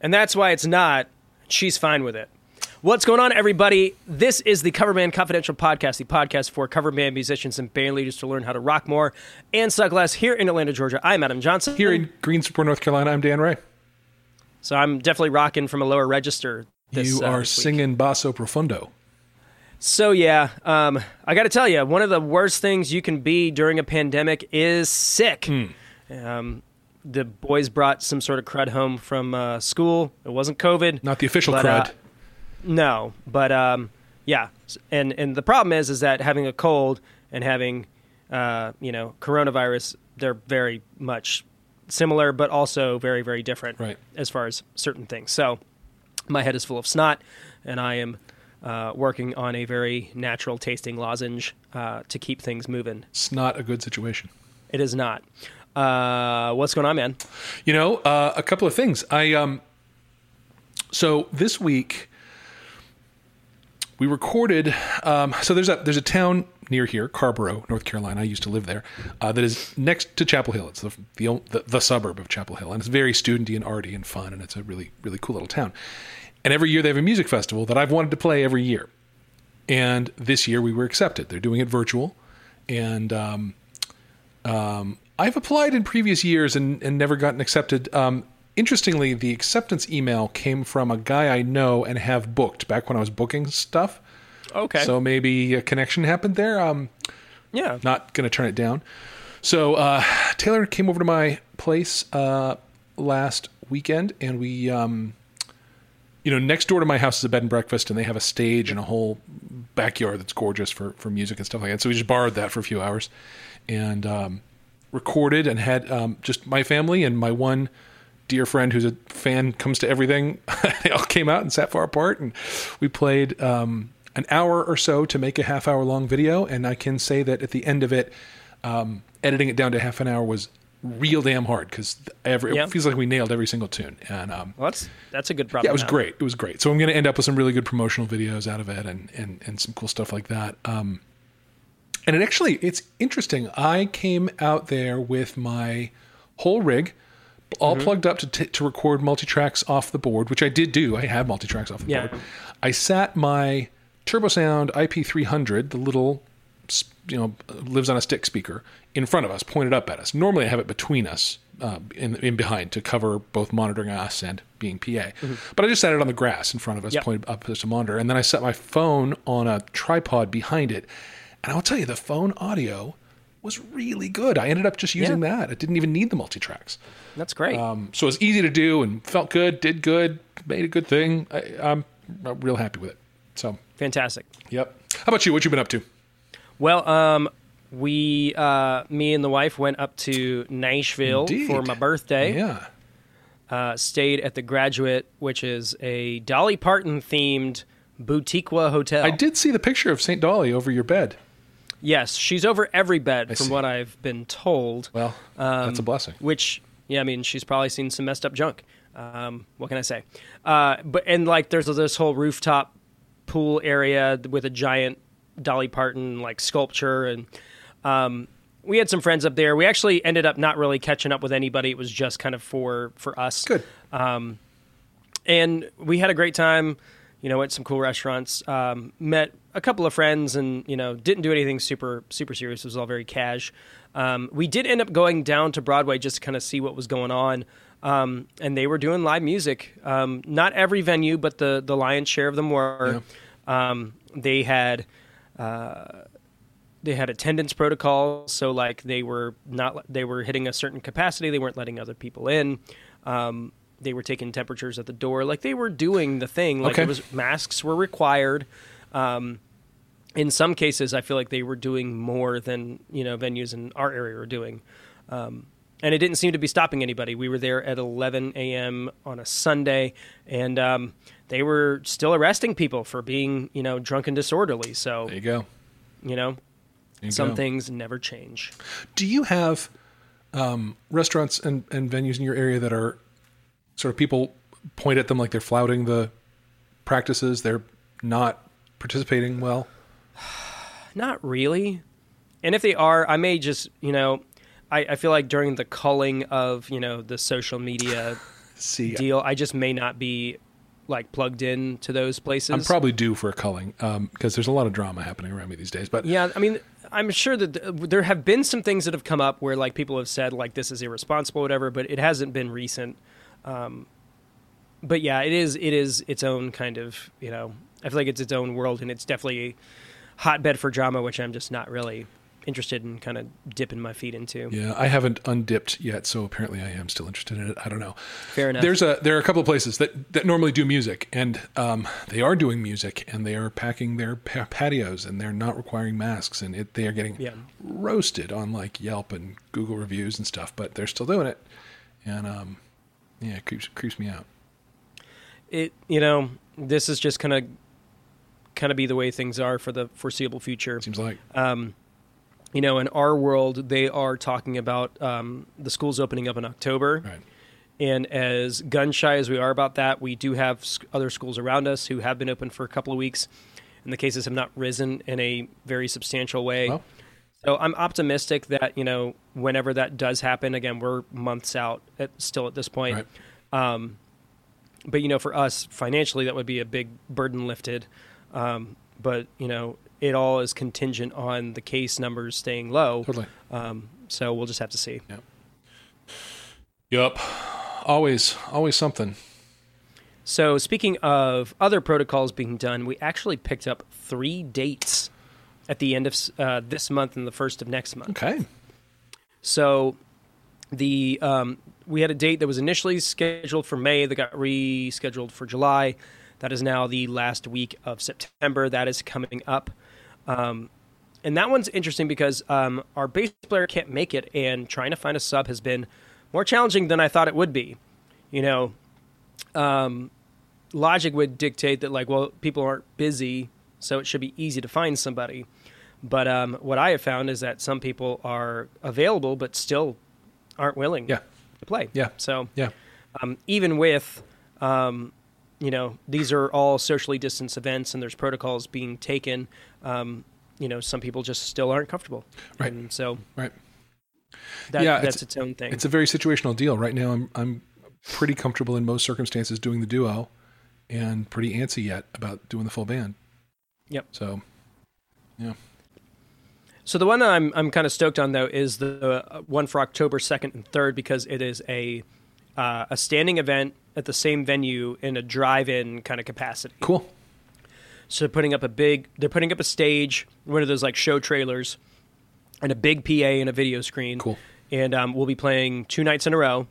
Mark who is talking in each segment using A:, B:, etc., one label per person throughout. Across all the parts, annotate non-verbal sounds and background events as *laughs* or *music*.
A: and that's why it's not. She's fine with it. What's going on, everybody? This is the Cover Band Confidential Podcast, the podcast for cover band musicians and band leaders to learn how to rock more and suck less here in Atlanta, Georgia. I'm Adam Johnson.
B: Here in Greensboro, North Carolina, I'm Dan Ray.
A: So I'm definitely rocking from a lower register. This,
B: you
A: uh,
B: are
A: this
B: singing basso profundo.
A: So yeah, um, I got to tell you, one of the worst things you can be during a pandemic is sick.
B: Hmm.
A: Um, the boys brought some sort of crud home from uh, school. It wasn't COVID.
B: Not the official
A: But,
B: crud.
A: uh, No, but um, yeah, and and the problem is is that having a cold and having uh, you know coronavirus, they're very much similar, but also very very different
B: Right.
A: as far as certain things. So my head is full of snot, and I am uh, working on a very natural tasting lozenge uh, to keep things moving.
B: it's not a good situation.
A: It is not. Uh, what's going on, man?
B: You know, uh, a couple of things. I um, so this week we recorded. Um, so there's a there's a town near here, Carrboro, North Carolina. I used to live there. Uh, that is next to Chapel Hill. It's the, the the the suburb of Chapel Hill, and it's very studenty and arty and fun, and it's a really really cool little town. And every year they have a music festival that I've wanted to play every year. And this year we were accepted. They're doing it virtual, and um, um, I've applied in previous years and, and never gotten accepted. Um, interestingly, the acceptance email came from a guy I know and have booked back when I was booking stuff.
A: Okay.
B: So maybe a connection happened there. Um,
A: yeah.
B: not going to turn it down. So uh, Taylor came over to my place uh, last weekend, and we, um, you know, next door to my house is a bed and breakfast, and they have a stage and a whole backyard that's gorgeous for for music and stuff like that. So we just borrowed that for a few hours, and um, recorded and had um, just my family and my one dear friend who's a fan comes to everything. *laughs* they all came out and sat far apart, and we played um, an hour or so to make a half hour long video. And I can say that at the end of it, um, editing it down to half an hour was real damn hard because every
A: Yeah.
B: it feels like we nailed every single tune. And um,
A: Well, that's that's a good problem.
B: yeah, it was great. It was great. So I'm going to end up with some really good promotional videos out of it and and and some cool stuff like that. Um, and it actually it's interesting. I came out there with my whole rig all
A: Mm-hmm.
B: plugged up to t- to record multi tracks off the board, which I did do. I have multi tracks off the
A: Yeah.
B: board. I sat my TurboSound IP300, the little you know lives on a stick speaker in front of us, pointed up at us. Normally, I have it between us, uh, in in behind to cover both monitoring us and being PA. But I just sat it on the grass in front of us,
A: Mm-hmm. Yep.
B: pointed up as a monitor, and then I set my phone on a tripod behind it. And I'll tell you, the phone audio was really good. I ended up just using
A: Yeah.
B: that. I didn't even need the multi tracks.
A: That's great.
B: Um, so it was easy to do and felt good, did good, made a good thing. I, I'm real happy with it. So,
A: Fantastic.
B: yep. How about you? What you been up to?
A: Well, um, we, uh, me and the wife went up to Nashville
B: Indeed.
A: for my birthday.
B: Yeah.
A: Uh, stayed at the Graduate, which is a Dolly Parton themed boutiquewa hotel.
B: I did see the picture of St. Dolly over your bed.
A: Yes, she's over every bed, from
B: see.
A: what I've been told.
B: Well, that's a blessing.
A: Which, yeah, I mean, she's probably seen some messed up junk. Um, what can I say? Uh, but and like, there's this whole rooftop pool area with a giant Dolly Parton like sculpture, and um, we had some friends up there. We actually ended up not really catching up with anybody. It was just kind of for for us.
B: Good.
A: and we had a great time. You know, at some cool restaurants. Um, met a couple of friends, and you know, didn't do anything super super serious. It was all very cash. Um, we did end up going down to Broadway just to kind of see what was going on. Um, and they were doing live music. Um, not every venue, but the the lion's share of them were. Um, they had uh, they had attendance protocols, so like they were not they were hitting a certain capacity. They weren't letting other people in. Um, they were taking temperatures at the door. Like they were doing the thing. Like
B: Okay.
A: it was masks were required. Um, in some cases, I feel like they were doing more than you know venues in our area were doing. Um, and it didn't seem to be stopping anybody. We were there at 11 a.m. on a Sunday, and um, they were still arresting people for being, you know, drunk and disorderly. So,
B: There you go.
A: you know,
B: you
A: some
B: go.
A: things never change.
B: Do you have um, restaurants and, and venues in your area that are sort of people point at them like they're flouting the practices? They're not participating well.
A: Not really. And if they are, I may just, you know, I, I feel like during the culling of, you know, the social media *laughs*
B: See,
A: deal. I just may not be like plugged in to those places.
B: I'm probably due for a culling because there's a lot of drama happening around me these days. But
A: Yeah, I mean, I'm sure that th- there have been some things that have come up where like people have said like this is irresponsible, whatever, but it hasn't been recent. Um, but yeah, it is. It is its own kind of you know. I feel like it's its own world, and it's definitely a hotbed for drama, which I'm just not really interested in kind of dipping my feet into.
B: yeah, I haven't undipped yet, so apparently I am still interested in it. I don't know.
A: Fair enough.
B: There's a there are a couple of places that, that normally do music, and um, they are doing music, and they are packing their pa- patios, and they're not requiring masks, and it, they are getting
A: Yeah.
B: roasted on like Yelp and Google reviews and stuff, but they're still doing it, and um, yeah, it creeps creeps me out.
A: it you know this is just kind of kind of be the way things are for the foreseeable future.
B: Seems like
A: Um, you know, in our world, they are talking about um, the schools opening up in October.
B: right.
A: And as gun shy as we are about that, we do have other schools around us who have been open for a couple of weeks, and the cases have not risen in a very substantial way.
B: Well.
A: So I'm optimistic that you know whenever that does happen, again we're months out at, still at this point.
B: Right.
A: Um, But you know, for us financially, that would be a big burden lifted. Um, but you know, it all is contingent on the case numbers staying low.
B: Totally.
A: Um, so we'll just have to see.
B: Yep. Always, always something.
A: So, speaking of other protocols being done, we actually picked up three dates at the end of uh, this month and the first of next month.
B: Okay.
A: So, the um, we had a date that was initially scheduled for May that got rescheduled for July. That is now the last week of September. That is coming up. Um, and that one's interesting because um, our bass player can't make it, and trying to find a sub has been more challenging than I thought it would be. You know, um, logic would dictate that, like, well, people aren't busy, so it should be easy to find somebody. But um, what I have found is that some people are available, but still aren't willing
B: Yeah.
A: to play.
B: Yeah.
A: So
B: Yeah.
A: um, even with um, you know these are all socially distanced events and there's protocols being taken um, you know some people just still aren't comfortable
B: Right.
A: and so
B: Right.
A: that,
B: Yeah,
A: that's
B: it's-
A: its, own thing
B: It's a very situational deal. Right now, I'm I'm pretty comfortable in most circumstances doing the duo, and pretty antsy yet about doing the full band.
A: Yep.
B: So, yeah.
A: so the one that i'm, I'm kind of stoked on though is the uh, one for october 2nd and 3rd because it is a uh, a standing event at the same venue in a drive-in kind of capacity
B: Cool.
A: So they're putting up a big, they're putting up a stage, one of those like show trailers, and a big PA and a video screen.
B: Cool.
A: And um, we'll be playing two nights in a row.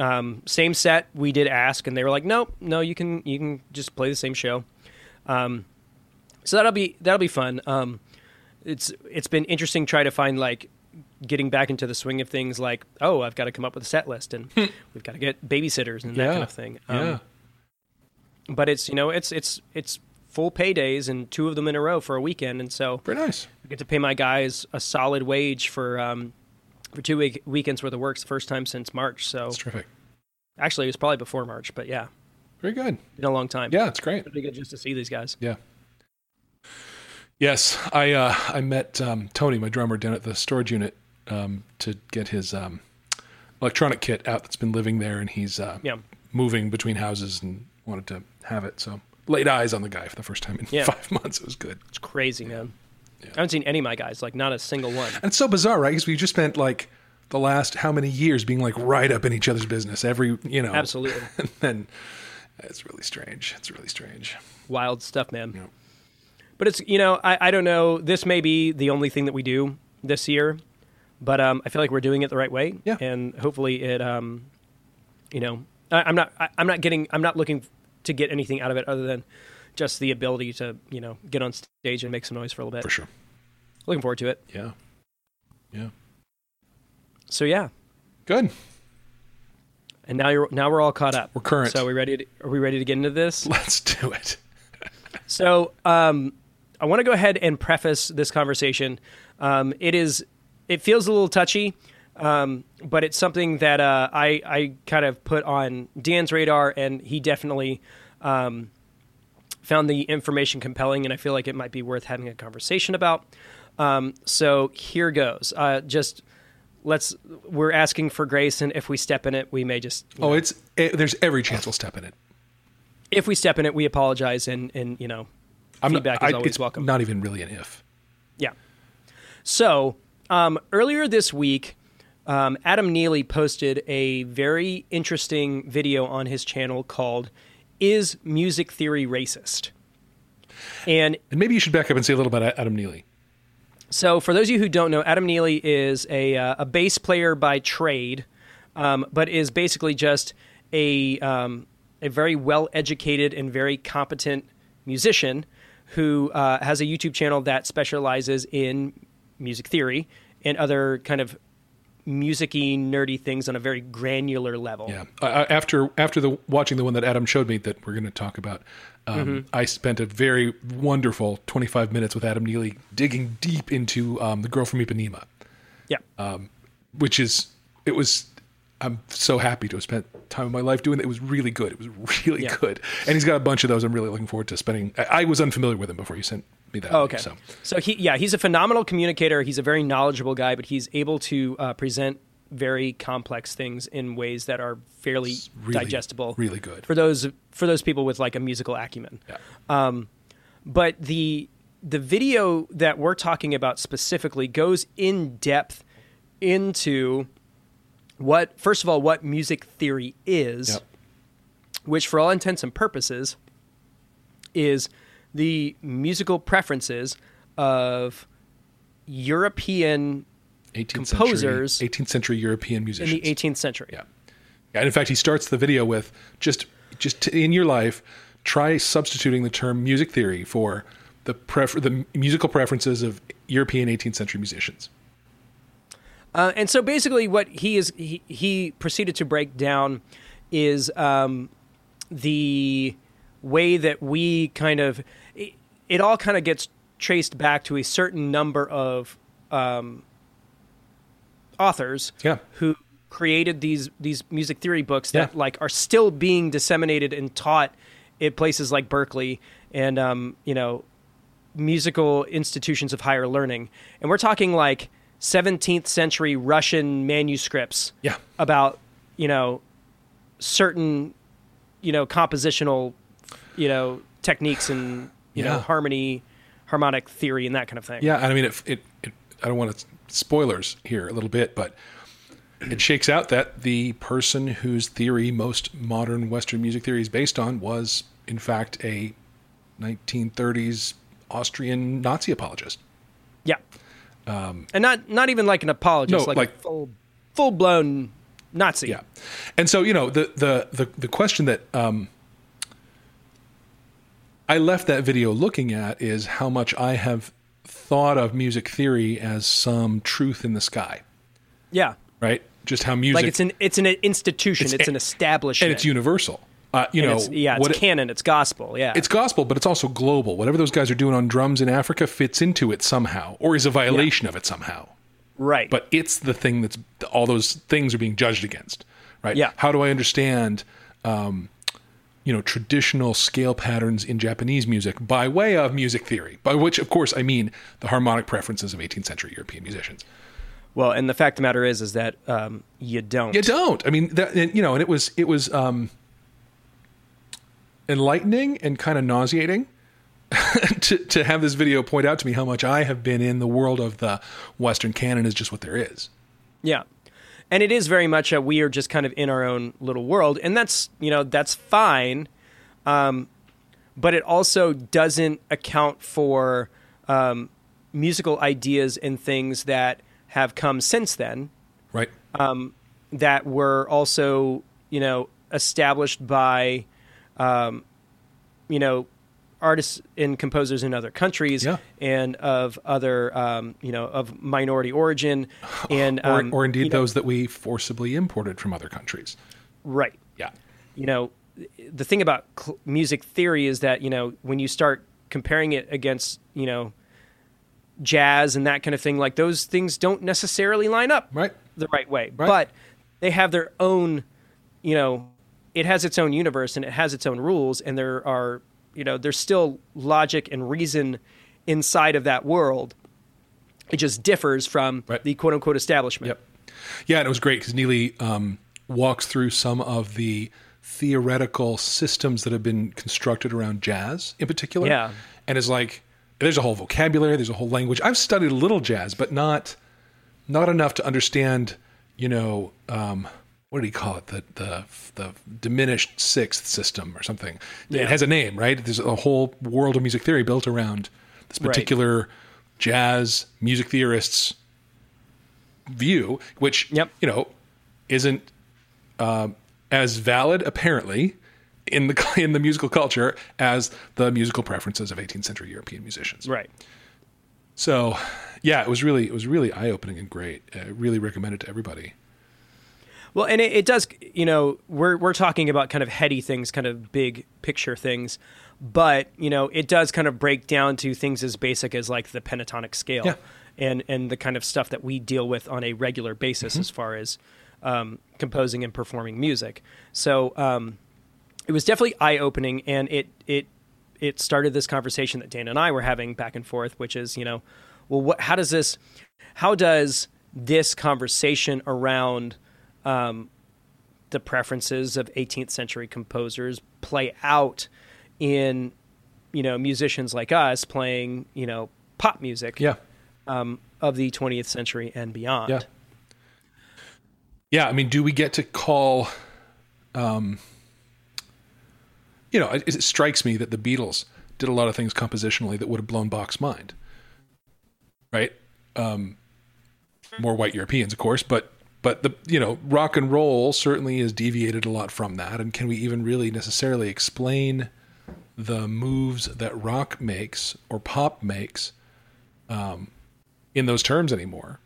A: Um, same set. We did ask, and they were like, "Nope, no, you can you can just play the same show." Um, so that'll be that'll be fun. Um, it's it's been interesting trying to find like getting back into the swing of things. Like, oh, I've got to come up with a set list, and we've got to get babysitters and that
B: Yeah.
A: kind of thing. Um,
B: yeah.
A: but it's you know it's it's it's full paydays and two of them in a row for a weekend, and so
B: Very nice.
A: I get to pay my guys a solid wage for um, for two week- weekends worth of work. It's the first time since March. So
B: That's terrific.
A: actually, it was probably before March, but yeah,
B: Very good.
A: been a long time.
B: Yeah, it's great.
A: pretty good just to see these guys.
B: Yeah. Yes, I uh, I met um, Tony, my drummer, down at the storage unit um, to get his um, electronic kit out that's been living there, and he's uh,
A: Yeah.
B: moving between houses and wanted to have it. So laid eyes on the guy for the first time in
A: Yeah. *laughs*
B: five months. It was good.
A: It's crazy, man. I haven't seen any of my guys, like not a single one.
B: And it's so bizarre, right? Because we just spent like the last how many years being like right up in each other's business every you know
A: Absolutely. *laughs*
B: and then it's really strange. It's really strange.
A: Wild stuff, man.
B: Yeah.
A: But it's you know I, I don't know. This may be the only thing that we do this year, but um, I feel like we're doing it the right way.
B: Yeah.
A: And hopefully it um, you know, I, I'm not I, I'm not getting I'm not looking to get anything out of it other than just the ability to you know get on stage and make some noise for a little bit.
B: For sure.
A: Looking forward to it.
B: Yeah. Yeah.
A: So yeah,
B: Good.
A: and now you're now we're all caught up.
B: We're current.
A: So are we ready? To, are we ready to get into this?
B: Let's do it.
A: So um, I want to go ahead and preface this conversation. Um, it is, it feels a little touchy, um, but it's something that uh, I I kind of put on Dan's radar, and he definitely um, found the information compelling, and I feel like it might be worth having a conversation about. Um, so here goes. Uh, just let's we're asking for grace, and if we step in it, we may just
B: Oh,
A: know,
B: it's eh, there's every chance we'll step in it.
A: if we step in it, we apologize, and and you know,
B: I'm
A: feedback
B: not,
A: is always welcome.
B: Not even really an if.
A: Yeah. So um, earlier this week, um, Adam Neely posted a very interesting video on his channel called "Is Music Theory Racist?" And
B: And maybe you should back up and say a little about Adam Neely.
A: So, for those of you who don't know, Adam Neely is a, uh, a bass player by trade, um, but is basically just a, um, a very well educated and very competent musician who uh, has a YouTube channel that specializes in music theory and other kind of musicy, nerdy things on a very granular level.
B: Yeah. I- after after the watching the one that Adam showed me that we're going to talk about, um,
A: Mm-hmm.
B: I spent a very wonderful 25 minutes with Adam Neely digging deep into um, the girl from Ipanema,
A: Yeah.
B: which is it was. I'm so happy to have spent time of my life doing that. It was really good. It was really
A: Yeah.
B: good, and he's got a bunch of those. I'm really looking forward to spending. I, I was unfamiliar with him before you sent me that.
A: Oh, okay.
B: So
A: So he, yeah, he's a phenomenal communicator. He's a very knowledgeable guy, but he's able to uh, present very complex things in ways that are fairly
B: really,
A: digestible,
B: really good.
A: for those for those people with like a musical acumen.
B: yeah.
A: But the the video that we're talking about specifically goes in depth into what first of all what music theory is
B: Yep.
A: which for all intents and purposes is the musical preferences of European
B: 18th
A: composers
B: century, 18th century European musicians in
A: the 18th century.
B: Yeah. And in fact, he starts the video with just just in your life, try substituting the term music theory for the prefer- the musical preferences of European 18th century musicians.
A: Uh, and so basically, what he is he, he proceeded to break down is um, the way that we kind of it, it all kind of gets traced back to a certain number of um, authors
B: Yeah.
A: who created these these music theory books that
B: Yeah.
A: like are still being disseminated and taught at places like Berklee and um, you know musical institutions of higher learning. And we're talking like 17th century Russian manuscripts
B: Yeah.
A: about, you know, certain, you know, compositional, you know, techniques and, you know, harmony, harmonic theory and that kind of thing.
B: Yeah, and I mean, it, it, it I don't want to spoilers here a little bit, but it shakes out that the person whose theory most modern Western music theory is based on was, in fact, a 1930s Austrian Nazi apologist.
A: Yeah. And not not even like an apologist,
B: Um, No,
A: like,
B: like-
A: a full full blown Nazi.
B: Yeah, and so you know the the the, the question that um, I left that video looking at is how much I have thought of music theory as some truth in the sky,
A: Yeah.
B: right? Just how music
A: Like it's an it's an institution, it's,
B: It's-
A: an establishment.
B: and it's universal. Uh, you
A: And
B: know,
A: it's, yeah, it's canon, it's gospel. Yeah.
B: it's gospel, but it's also global. Whatever those guys are doing on drums in Africa fits into it somehow, or is a violation of it somehow.
A: right.
B: but it's the thing that's all those things are being judged against right
A: Yeah.
B: how do i understand um, you know traditional scale patterns in japanese music by way of music theory by which of course i mean the harmonic preferences of 18th century european musicians
A: well, and the fact of the matter is is that um, you don't.
B: you don't i mean that and, you know and it was it was um, enlightening and kind of nauseating *laughs* to, to have this video point out to me how much i have been in the world of the western canon is just what there is.
A: Yeah. And it is very much a we are just kind of in our own little world, and that's you know that's fine, um, but it also doesn't account for um, musical ideas and things that have come since then.
B: Right.
A: That were also you know established by um, you know artists and composers in other countries
B: Yeah.
A: and of other um, you know of minority origin *sighs* and
B: or,
A: um,
B: or indeed
A: you know,
B: those that we forcibly imported from other countries.
A: right
B: Yeah.
A: you know the thing about cl- music theory is that you know when you start comparing it against you know jazz and that kind of thing like those things don't necessarily line up
B: Right.
A: the right way
B: Right.
A: but they have their own you know it has its own universe and it has its own rules and there are you know there's still logic and reason inside of that world it just differs from
B: Right.
A: the quote unquote establishment
B: Yep. Yeah, and it was great because Neely um, walks through some of the theoretical systems that have been constructed around jazz in particular.
A: Yeah.
B: And is like, there's a whole vocabulary, there's a whole language. I've studied a little jazz, but not not enough to understand, you know, um, what do you call it? The the the diminished sixth system or something.
A: Yeah.
B: It has a name, right? There's a whole world of music theory built around this
A: Right.
B: particular jazz music theorists view, which
A: Yep.
B: you know isn't um, as valid apparently in the *laughs* in the musical culture as the musical preferences of 18th century European musicians.
A: Right.
B: So, yeah, it was really it was really eye opening and great. I really recommend it to everybody.
A: Well, and it, it does. You know, we're we're talking about kind of heady things, kind of big picture things, but you know, it does kind of break down to things as basic as like the pentatonic scale,
B: Yeah.
A: and and the kind of stuff that we deal with on a regular basis as far as um, composing and performing music. So um, it was definitely eye opening, and it it it started this conversation that Dan and I were having back and forth, which is you know, well, what how does this, how does this conversation around um, the preferences of 18th century composers play out in you know musicians like us playing you know pop music
B: Yeah,
A: um, of the 20th century and beyond.
B: yeah, yeah. I mean, do we get to call? Um, you know, it, it strikes me that the Beatles did a lot of things compositionally that would have blown Bach's mind. Right. Um, more white Europeans, of course, but but the you know rock and roll certainly has deviated a lot from that. And can we even really necessarily explain the moves that rock makes or pop makes um, in those terms anymore?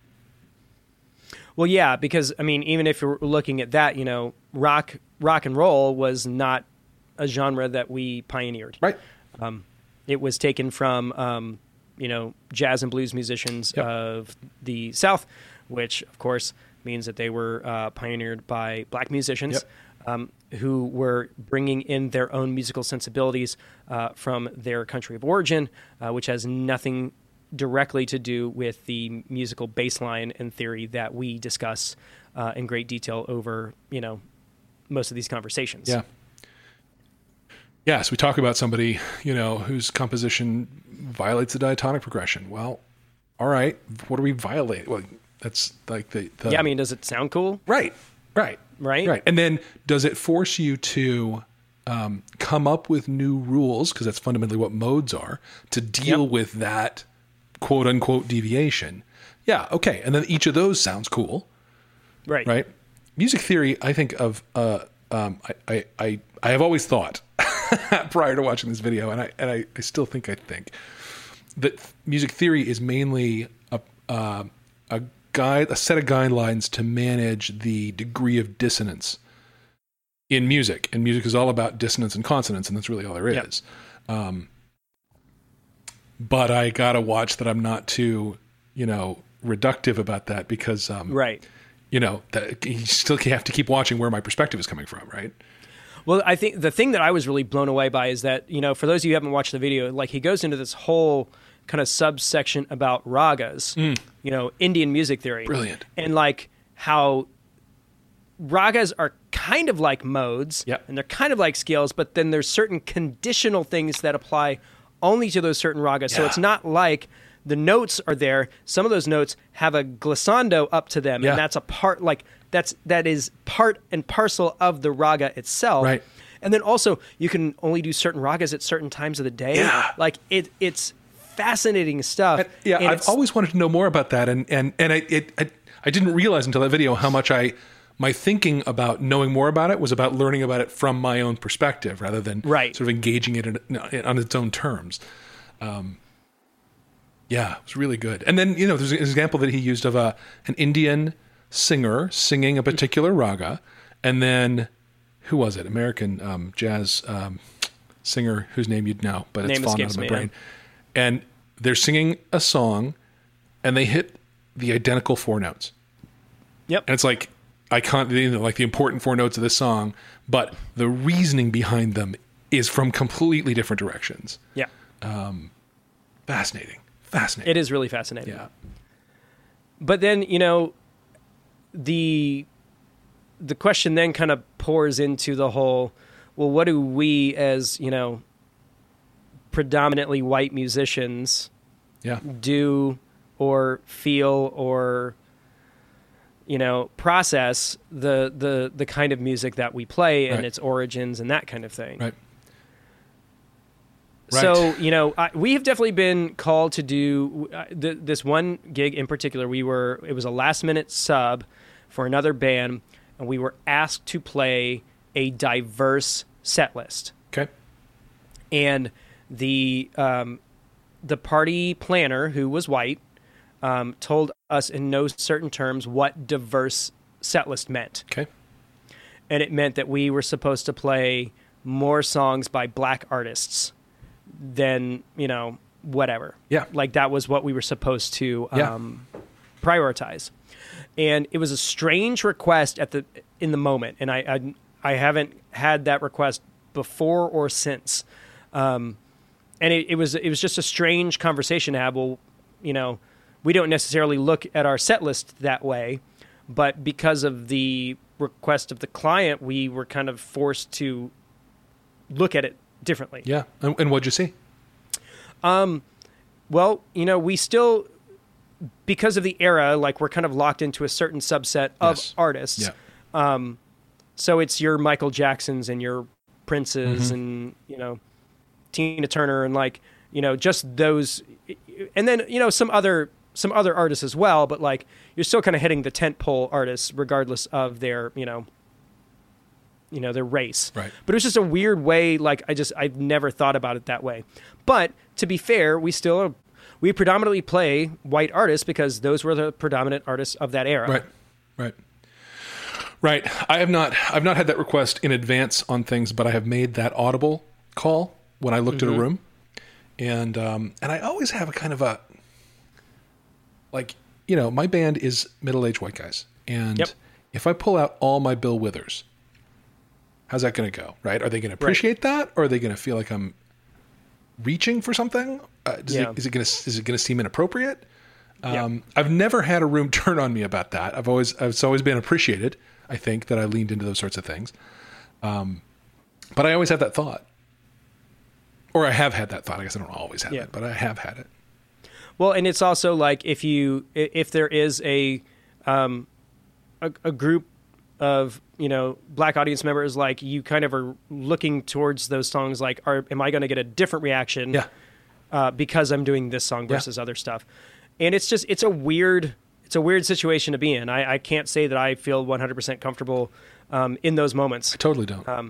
A: Well, yeah, because I mean, even if you're looking at that, you know, rock rock and roll was not a genre that we pioneered.
B: Right.
A: It was taken from, um, you know, jazz and blues musicians
B: Yep.
A: of the South, which of course means that they were uh, pioneered by black musicians.
B: Yep.
A: Um, who were bringing in their own musical sensibilities uh, from their country of origin, uh, which has nothing directly to do with the musical baseline and theory that we discuss uh, in great detail over, you know, most of these conversations.
B: Yeah. Yes, we talk about somebody, you know, whose composition violates the diatonic progression. Well, all right, what do we violate? Well, that's like the, the
A: Yeah, I mean, does it sound cool?
B: right, right,
A: Right?
B: right. And then does it force you to um, come up with new rules because that's fundamentally what modes are to deal
A: Yep.
B: with that quote unquote deviation? Yeah, okay. And then each of those sounds cool.
A: Right.
B: right? Music theory, I think of. Uh, um, I, I, I, I have always thought *laughs* prior to watching this video, and I and I, I still think I think that music theory is mainly a uh, a guide, a set of guidelines to manage the degree of dissonance in music. And music is all about dissonance and consonance, and that's really all there is. Yep. Um, but I gotta watch that I'm not too, you know, reductive about that because um,
A: Right.
B: you know, that you still have to keep watching where my perspective is coming from, right?
A: Well, I think the thing that I was really blown away by is that, you know, for those of you who haven't watched the video, like he goes into this whole kind of subsection about ragas, mm. you know, Indian music theory.
B: Brilliant.
A: And like how ragas are kind of like modes
B: Yep.
A: and they're kind of like scales, but then there's certain conditional things that apply only to those certain ragas. So it's not like the notes are there. Some of those notes have a glissando up to them,
B: Yeah.
A: and that's a part like that's that is part and parcel of the raga itself.
B: Right.
A: And then also you can only do certain ragas at certain times of the day.
B: Yeah.
A: Like it it's fascinating stuff.
B: And, yeah,
A: And
B: I've always wanted to know more about that, and and and I it, I, I didn't realize until that video how much I my thinking about knowing more about it was about learning about it from my own perspective rather than
A: Right.
B: sort of engaging it in, on its own terms. Um, yeah, it was really good. And then you know, there's an example that he used of a an Indian singer singing a particular raga, and then who was it? American um, jazz um, singer whose name you'd know, but it's
A: Name
B: fallen out of my
A: me,
B: brain. And they're singing a song, and they hit the identical four notes,
A: Yep.
B: and it's like I can't you know, like the important four notes of this song, but the reasoning behind them is from completely different directions.
A: yeah.
B: Um, fascinating, fascinating.
A: It is really fascinating.
B: Yeah,
A: But then, you know, the the question then kind of pours into the whole well what do we as you know predominantly white musicians
B: Yeah.
A: do or feel or you know process the the the kind of music that we play and
B: Right.
A: its origins and that kind of thing
B: Right.
A: so you know, I, we have definitely been called to do uh, th- this one gig in particular. We were it was a last minute sub for another band, and we were asked to play a diverse set list.
B: Okay.
A: And the um, the party planner, who was white, um, told us in no certain terms what diverse set list meant,
B: Okay.
A: and it meant that we were supposed to play more songs by black artists than you know whatever
B: Yeah.
A: like that was what we were supposed to
B: Yeah.
A: um, prioritize and it was a strange request at the in the moment and I, I i haven't had that request before or since um and it, it was it was just a strange conversation to have well you know we don't necessarily look at our set list that way but because of the request of the client we were kind of forced to look at it differently
B: Yeah. And, and what'd you see?
A: Um, Well, you know, we still because of the era, like we're kind of locked into a certain subset of
B: Yes.
A: artists.
B: Yeah.
A: Um, So it's your Michael Jacksons and your Princes
B: Mm-hmm.
A: and you know Tina Turner and like you know just those, and then you know some other some other artists as well. But like you're still kind of hitting the tent pole artists regardless of their you know you know their race.
B: Right.
A: But it was just a weird way. Like I just I've never thought about it that way. But to be fair, we still are, we predominantly play white artists because those were the predominant artists of that era.
B: Right. Right. Right. I have not I've not had that request in advance on things, but I have made that audible call when I looked
A: Mm-hmm.
B: at a room. And um and I always have a kind of a like, you know, my band is middle-aged white guys. And
A: Yep.
B: if I pull out all my Bill Withers, how's that going to go? Right? Are they going to appreciate that or are they going to feel like I'm reaching for something? Uh,
A: Yeah.
B: it, is it going to is it going to seem inappropriate? Um, I've never had a room *laughs* turn on me about that. I've always it's always been appreciated. I think that I leaned into those sorts of things. Um, but I always had that thought, or I have had that thought. I guess I don't always have
A: Yeah.
B: it, but I have had it.
A: Well, and it's also like if you if there is a um a, a group of you know black audience members like you kind of are looking towards those songs like are am I going to get a different reaction
B: Yeah,
A: uh, because I'm doing this song
B: Yeah.
A: versus other stuff. And it's just it's a weird it's a weird situation to be in. I, I can't say that I feel 100% comfortable um, in those moments
B: I totally don't.
A: Uh,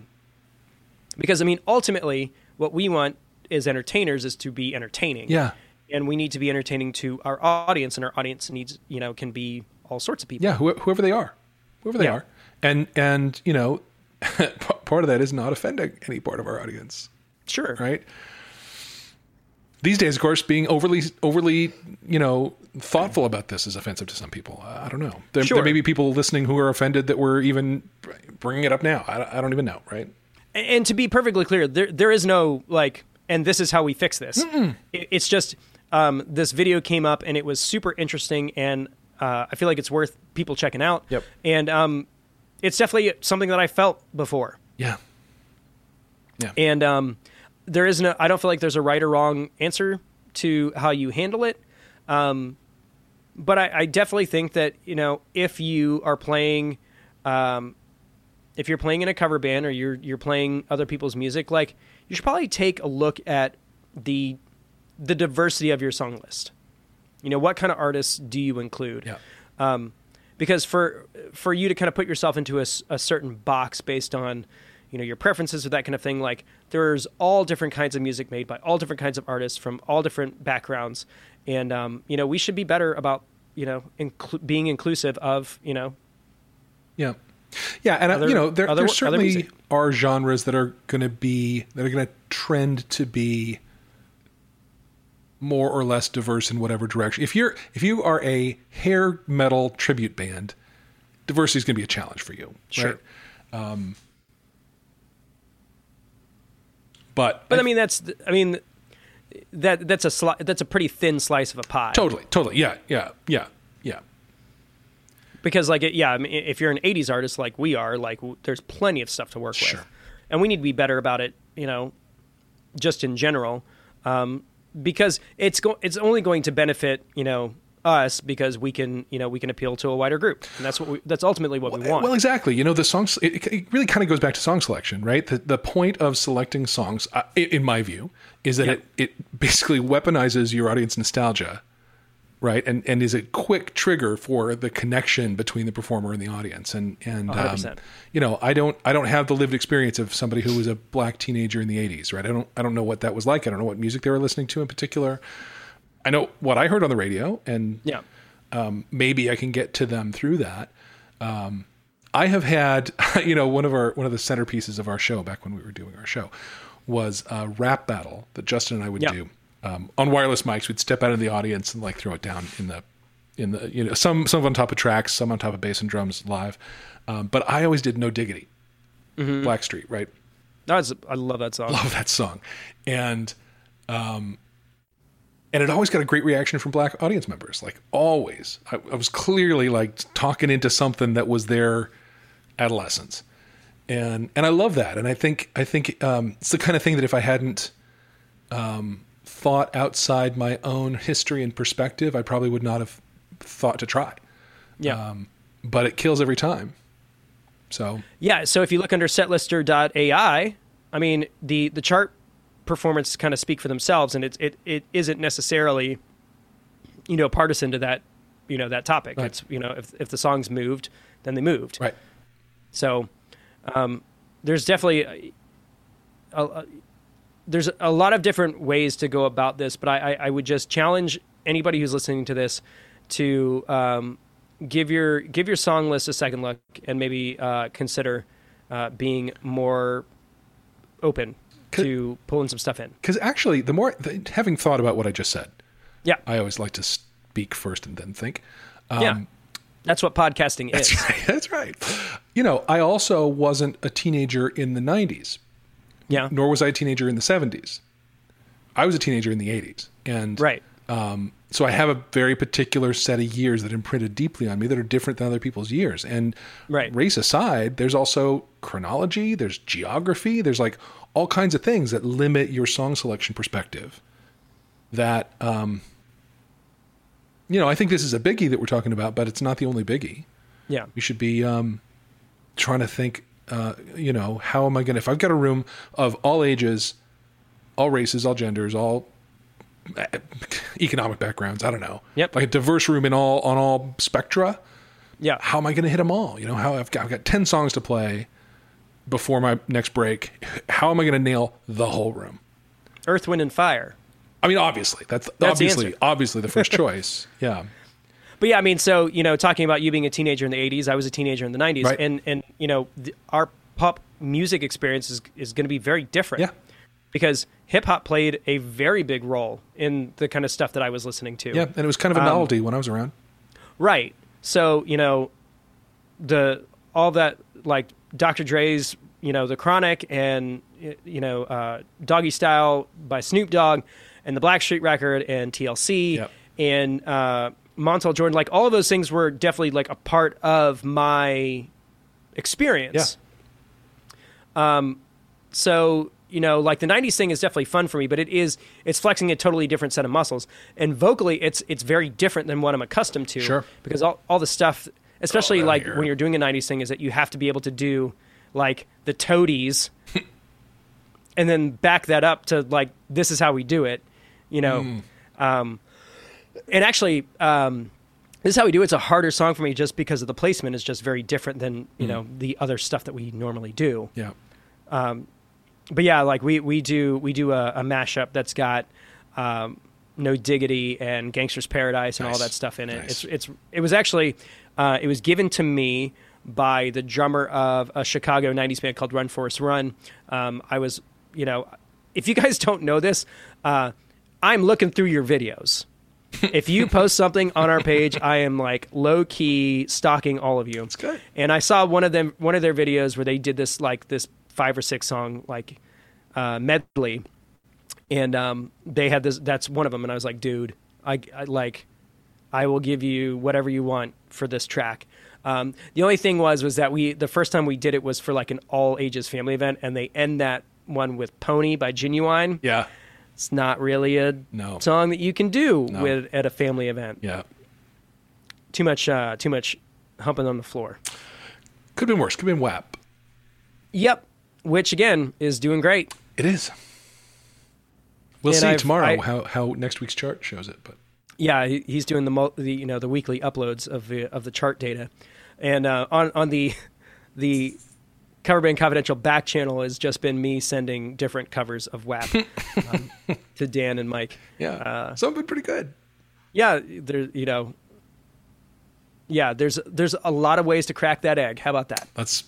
A: because I mean ultimately what we want as entertainers is to be entertaining.
B: yeah,
A: And we need to be entertaining to our audience, and our audience needs you know can be all sorts of people.
B: yeah. Wh- whoever they are, whoever they
A: Yeah.
B: are, and and you know, *laughs* part of that is not offending any part of our audience.
A: Sure.
B: right? These days, of course, being overly overly you know thoughtful about this is offensive to some people. I I don't know. There,
A: Sure.
B: there may be people listening who are offended that we're even bringing it up now. I, I don't even know, right?
A: And, to be perfectly clear, there there is no like, and this is how we fix this. It, it's just um, this video came up and it was super interesting, and uh, I feel like it's worth people checking out.
B: Yep.
A: And um, it's definitely something that I felt before,
B: Yeah, yeah,
A: and um, there is no. I don't feel like there's a right or wrong answer to how you handle it. Um, but I, I definitely think that you know if you are playing, um, if you're playing in a cover band or you're you're playing other people's music, like you should probably take a look at the the diversity of your song list. You know, what kind of artists do you include?
B: yeah,
A: because for for you to kind of put yourself into a, a certain box based on you know your preferences or that kind of thing like there's all different kinds of music made by all different kinds of artists from all different backgrounds and um, you know we should be better about you know inclu- being inclusive of you know
B: yeah, yeah. And I,
A: Other-
B: you know, there,
A: other-
B: there certainly are genres that are going to be that are going to trend to be more or less diverse in whatever direction. If you're if you are a hair metal tribute band, diversity is going to be a challenge for you.
A: Sure.
B: Right? But
A: but i mean that's i mean that that's a sli- that's a pretty thin slice of a pie
B: totally, totally, yeah, yeah, yeah.
A: Because like it, yeah, I mean, if you're an '80s artist like we are, like w- there's plenty of stuff to work
B: Sure.
A: with, and we need to be better about it. You know, just in general, um, because it's go- it's only going to benefit you know us because we can you know we can appeal to a wider group, and that's what we, that's ultimately what we want.
B: Well, exactly. You know, the songs, it, it really kind of goes back to song selection, right? The, the point of selecting songs, uh, in my view, is that
A: Yeah.
B: it, it basically weaponizes your audience nostalgia, right? And and is a quick trigger for the connection between the performer and the audience. And and um, you know, I don't I don't have the lived experience of somebody who was a black teenager in the '80s, right? I don't I don't know what that was like. I don't know what music they were listening to in particular. I know what I heard on the radio, and
A: yeah,
B: um, maybe I can get to them through that. Um, I have had, *laughs* you know, one of our one of the centerpieces of our show back when we were doing our show was a rap battle that Justin and I would
A: Yeah.
B: do um, on wireless mics. We'd step out of the audience and like throw it down in the in the you know some some on top of tracks, some on top of bass and drums live. Um, but I always did no diggity, Blackstreet, right?
A: that's I love that song.
B: love that song, and um, and it always got a great reaction from black audience members. Like always, I, I was clearly like talking into something that was their adolescence, and and I love that. And I think I think um, it's the kind of thing that if I hadn't um, thought outside my own history and perspective, I probably would not have thought to try.
A: yeah.
B: Um, but it kills every time. So
A: Yeah, so if you look under setlister.ai, I mean the the chart performance kind of speak for themselves, and it's it, it isn't necessarily, you know, partisan to that, you know, that topic.
B: Right.
A: It's you know, if if the songs moved, then they moved.
B: right,
A: So, um, there's definitely a, a, there's a lot of different ways to go about this, but I, I, I would just challenge anybody who's listening to this to um, give your give your song list a second look and maybe uh, consider uh, being more open to pulling some stuff in.
B: because actually, the more the, having thought about what I just said,
A: Yeah,
B: I always like to speak first and then think. Um,
A: yeah, that's what podcasting is.
B: That's right. That's right. You know, I also wasn't a teenager in the 90s,
A: Yeah,
B: nor was I a teenager in the 70s. I was a teenager in the 80s. And
A: right.
B: um, so I have a very particular set of years that imprinted deeply on me that are different than other people's years. And
A: Right.
B: race aside, there's also chronology, there's geography, there's like all kinds of things that limit your song selection perspective. That, um, you know, I think this is a biggie that we're talking about, but it's not the only biggie.
A: Yeah,
B: We should be um, trying to think, uh, you know, how am I going to, if I've got a room of all ages, all races, all genders, all uh, economic backgrounds, I don't know.
A: Yep.
B: Like a diverse room in all, on all spectra,
A: yeah,
B: how am I going to hit them all? You know, how I've got, I've got 10 songs to play before my next break. How am I going to nail the whole room?
A: Earth, Wind, and Fire.
B: I mean, obviously, that's,
A: the
B: obviously, obviously the first *laughs* choice. Yeah.
A: But yeah, I mean, so you know, talking about you being a teenager in the '80s, I was a teenager in the '90s,
B: Right.
A: and and you know, th- our pop music experience is is going to be very different.
B: Yeah.
A: because hip hop played a very big role in the kind of stuff that I was listening to.
B: Yeah. And it was kind of a
A: Um,
B: novelty when I was around.
A: Right. So you know, the all that like Dr. Dre's, you know, the Chronic and you know, uh, Doggy Style by Snoop Dogg, and the Blackstreet record and TLC
B: Yep.
A: and uh, Montel Jordan, like all of those things were definitely like a part of my experience. Yeah. Um, so you know, like the '90s thing is definitely fun for me, but it is it's flexing a totally different set of muscles, and vocally, it's it's very different than what I'm accustomed to.
B: Sure.
A: because all all the stuff, especially
B: that
A: like
B: here.
A: when you're doing a '90s thing, is that you have to be able to do like the toadies, *laughs* and then back that up to like this is how we do it, you know.
B: Hmm.
A: Um, and actually, um, this is how we do it. It's a harder song for me just because of the placement is just very different than you know the other stuff that we normally do
B: Yeah.
A: but yeah, like we we do we do a, a mashup that's got um, no diggity and Gangster's Paradise and all that stuff in it.
B: Nice.
A: It's it's it was actually uh, it was given to me by the drummer of a Chicago '90s band called Run Forest Run. Um, I was you know if you guys don't know this, uh, I'm looking through your videos. If you post something on our page, I am like low key stalking all of you. That's
B: good.
A: And I saw one of them, one of their videos where they did this like this five or six song like uh, medley, and um, they had this. That's one of them, and I was like, dude, I, I like, I will give you whatever you want for this track. Um, the only thing was was that we the first time we did it was for like an all ages family event, and they end that one with "Pony" by Ginuwine.
B: Yeah.
A: It's not really a
B: No.
A: song that you can do
B: No.
A: with at a family event.
B: Yeah.
A: Too much, uh, too much humping on the floor.
B: Could have been worse. Could have been WAP.
A: Yep, which again is doing great.
B: It is. We'll
A: And
B: see
A: I've-
B: tomorrow
A: I-
B: how, how next week's chart shows it. But
A: Yeah, he's doing the, the you know the weekly uploads of the of the chart data, and uh, on on the the cover band confidential back channel has just been me sending different covers of WAP um, *laughs* to Dan and Mike.
B: yeah,
A: Uh,
B: some have been pretty good.
A: Yeah, there you know. Yeah, there's there's a lot of ways to crack that egg. How about that?
B: That's.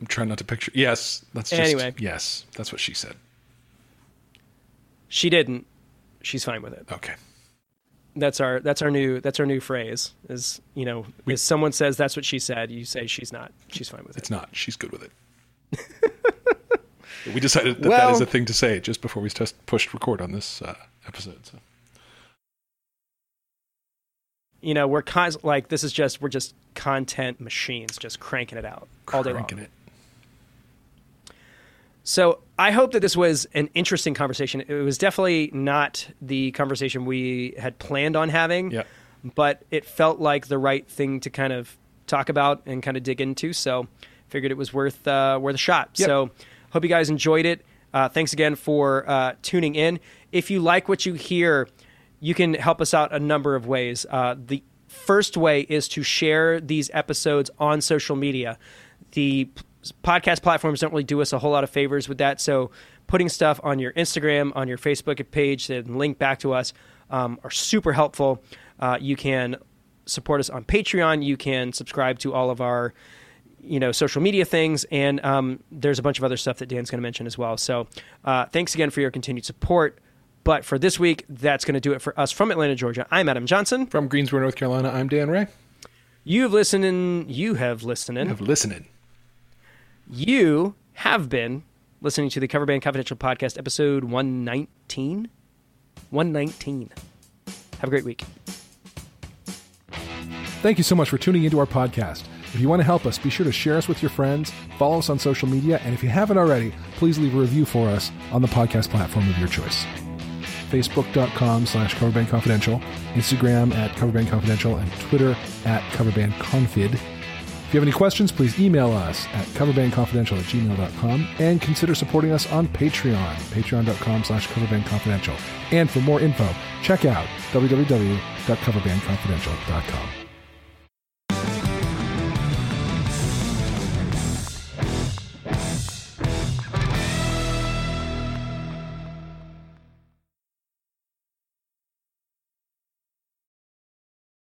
B: I'm trying not to picture. Yes, that's just.
A: Anyway.
B: Yes, that's what she said.
A: She didn't. She's fine with it.
B: Okay.
A: That's our that's our new that's our new phrase. Is you know,
B: We-
A: if someone says that's what she said, you say she's not. She's fine with it.
B: It's not. She's good with it. *laughs* we decided that that
A: Well-
B: is a thing to say just before we test pushed record on this uh, episode. So.
A: you know we're con- like this is just we're just content machines just cranking it out all day long
B: Cranking it.
A: So i hope that this was an interesting conversation. It was definitely not the conversation we had planned on having
B: Yeah.
A: but it felt like the right thing to kind of talk about and kind of dig into. So figured it was worth uh, worth a shot.
B: Yep.
A: so hope you guys enjoyed it. Uh, thanks again for uh, tuning in. If you like what you hear you can help us out a number of ways. Uh, the first way is to share these episodes on social media. The podcast platforms don't really do us a whole lot of favors with that. So putting stuff on your instagram on your facebook page that link back to us um, are super helpful. Uh, you can support us on patreon. You can subscribe to all of our you know social media things. And um, there's a bunch of other stuff that dan's going to mention as well. So uh, thanks again for your continued support. But for this week that's going to do it for us from atlanta georgia. I'm adam johnson.
B: From Greensboro, North Carolina, I'm Dan Ray.
A: you've listened in you have listened in.
B: Have listening.
A: You have been listening to the cover band confidential podcast episode 119 119 have a great week
C: Thank you so much for tuning into our podcast. If you want to help us, be sure to share us with your friends, follow us on social media, and if you haven't already, please leave a review for us on the podcast platform of your choice. Facebook.com slash Coverband Confidential, Instagram at Coverband Confidential, and Twitter at coverbandconfid. If you have any questions, please email us at coverbandconfidential at gmail.com and consider supporting us on Patreon, patreon.com slash coverbandconfidential. And for more info, check out www.coverbandconfidential.com.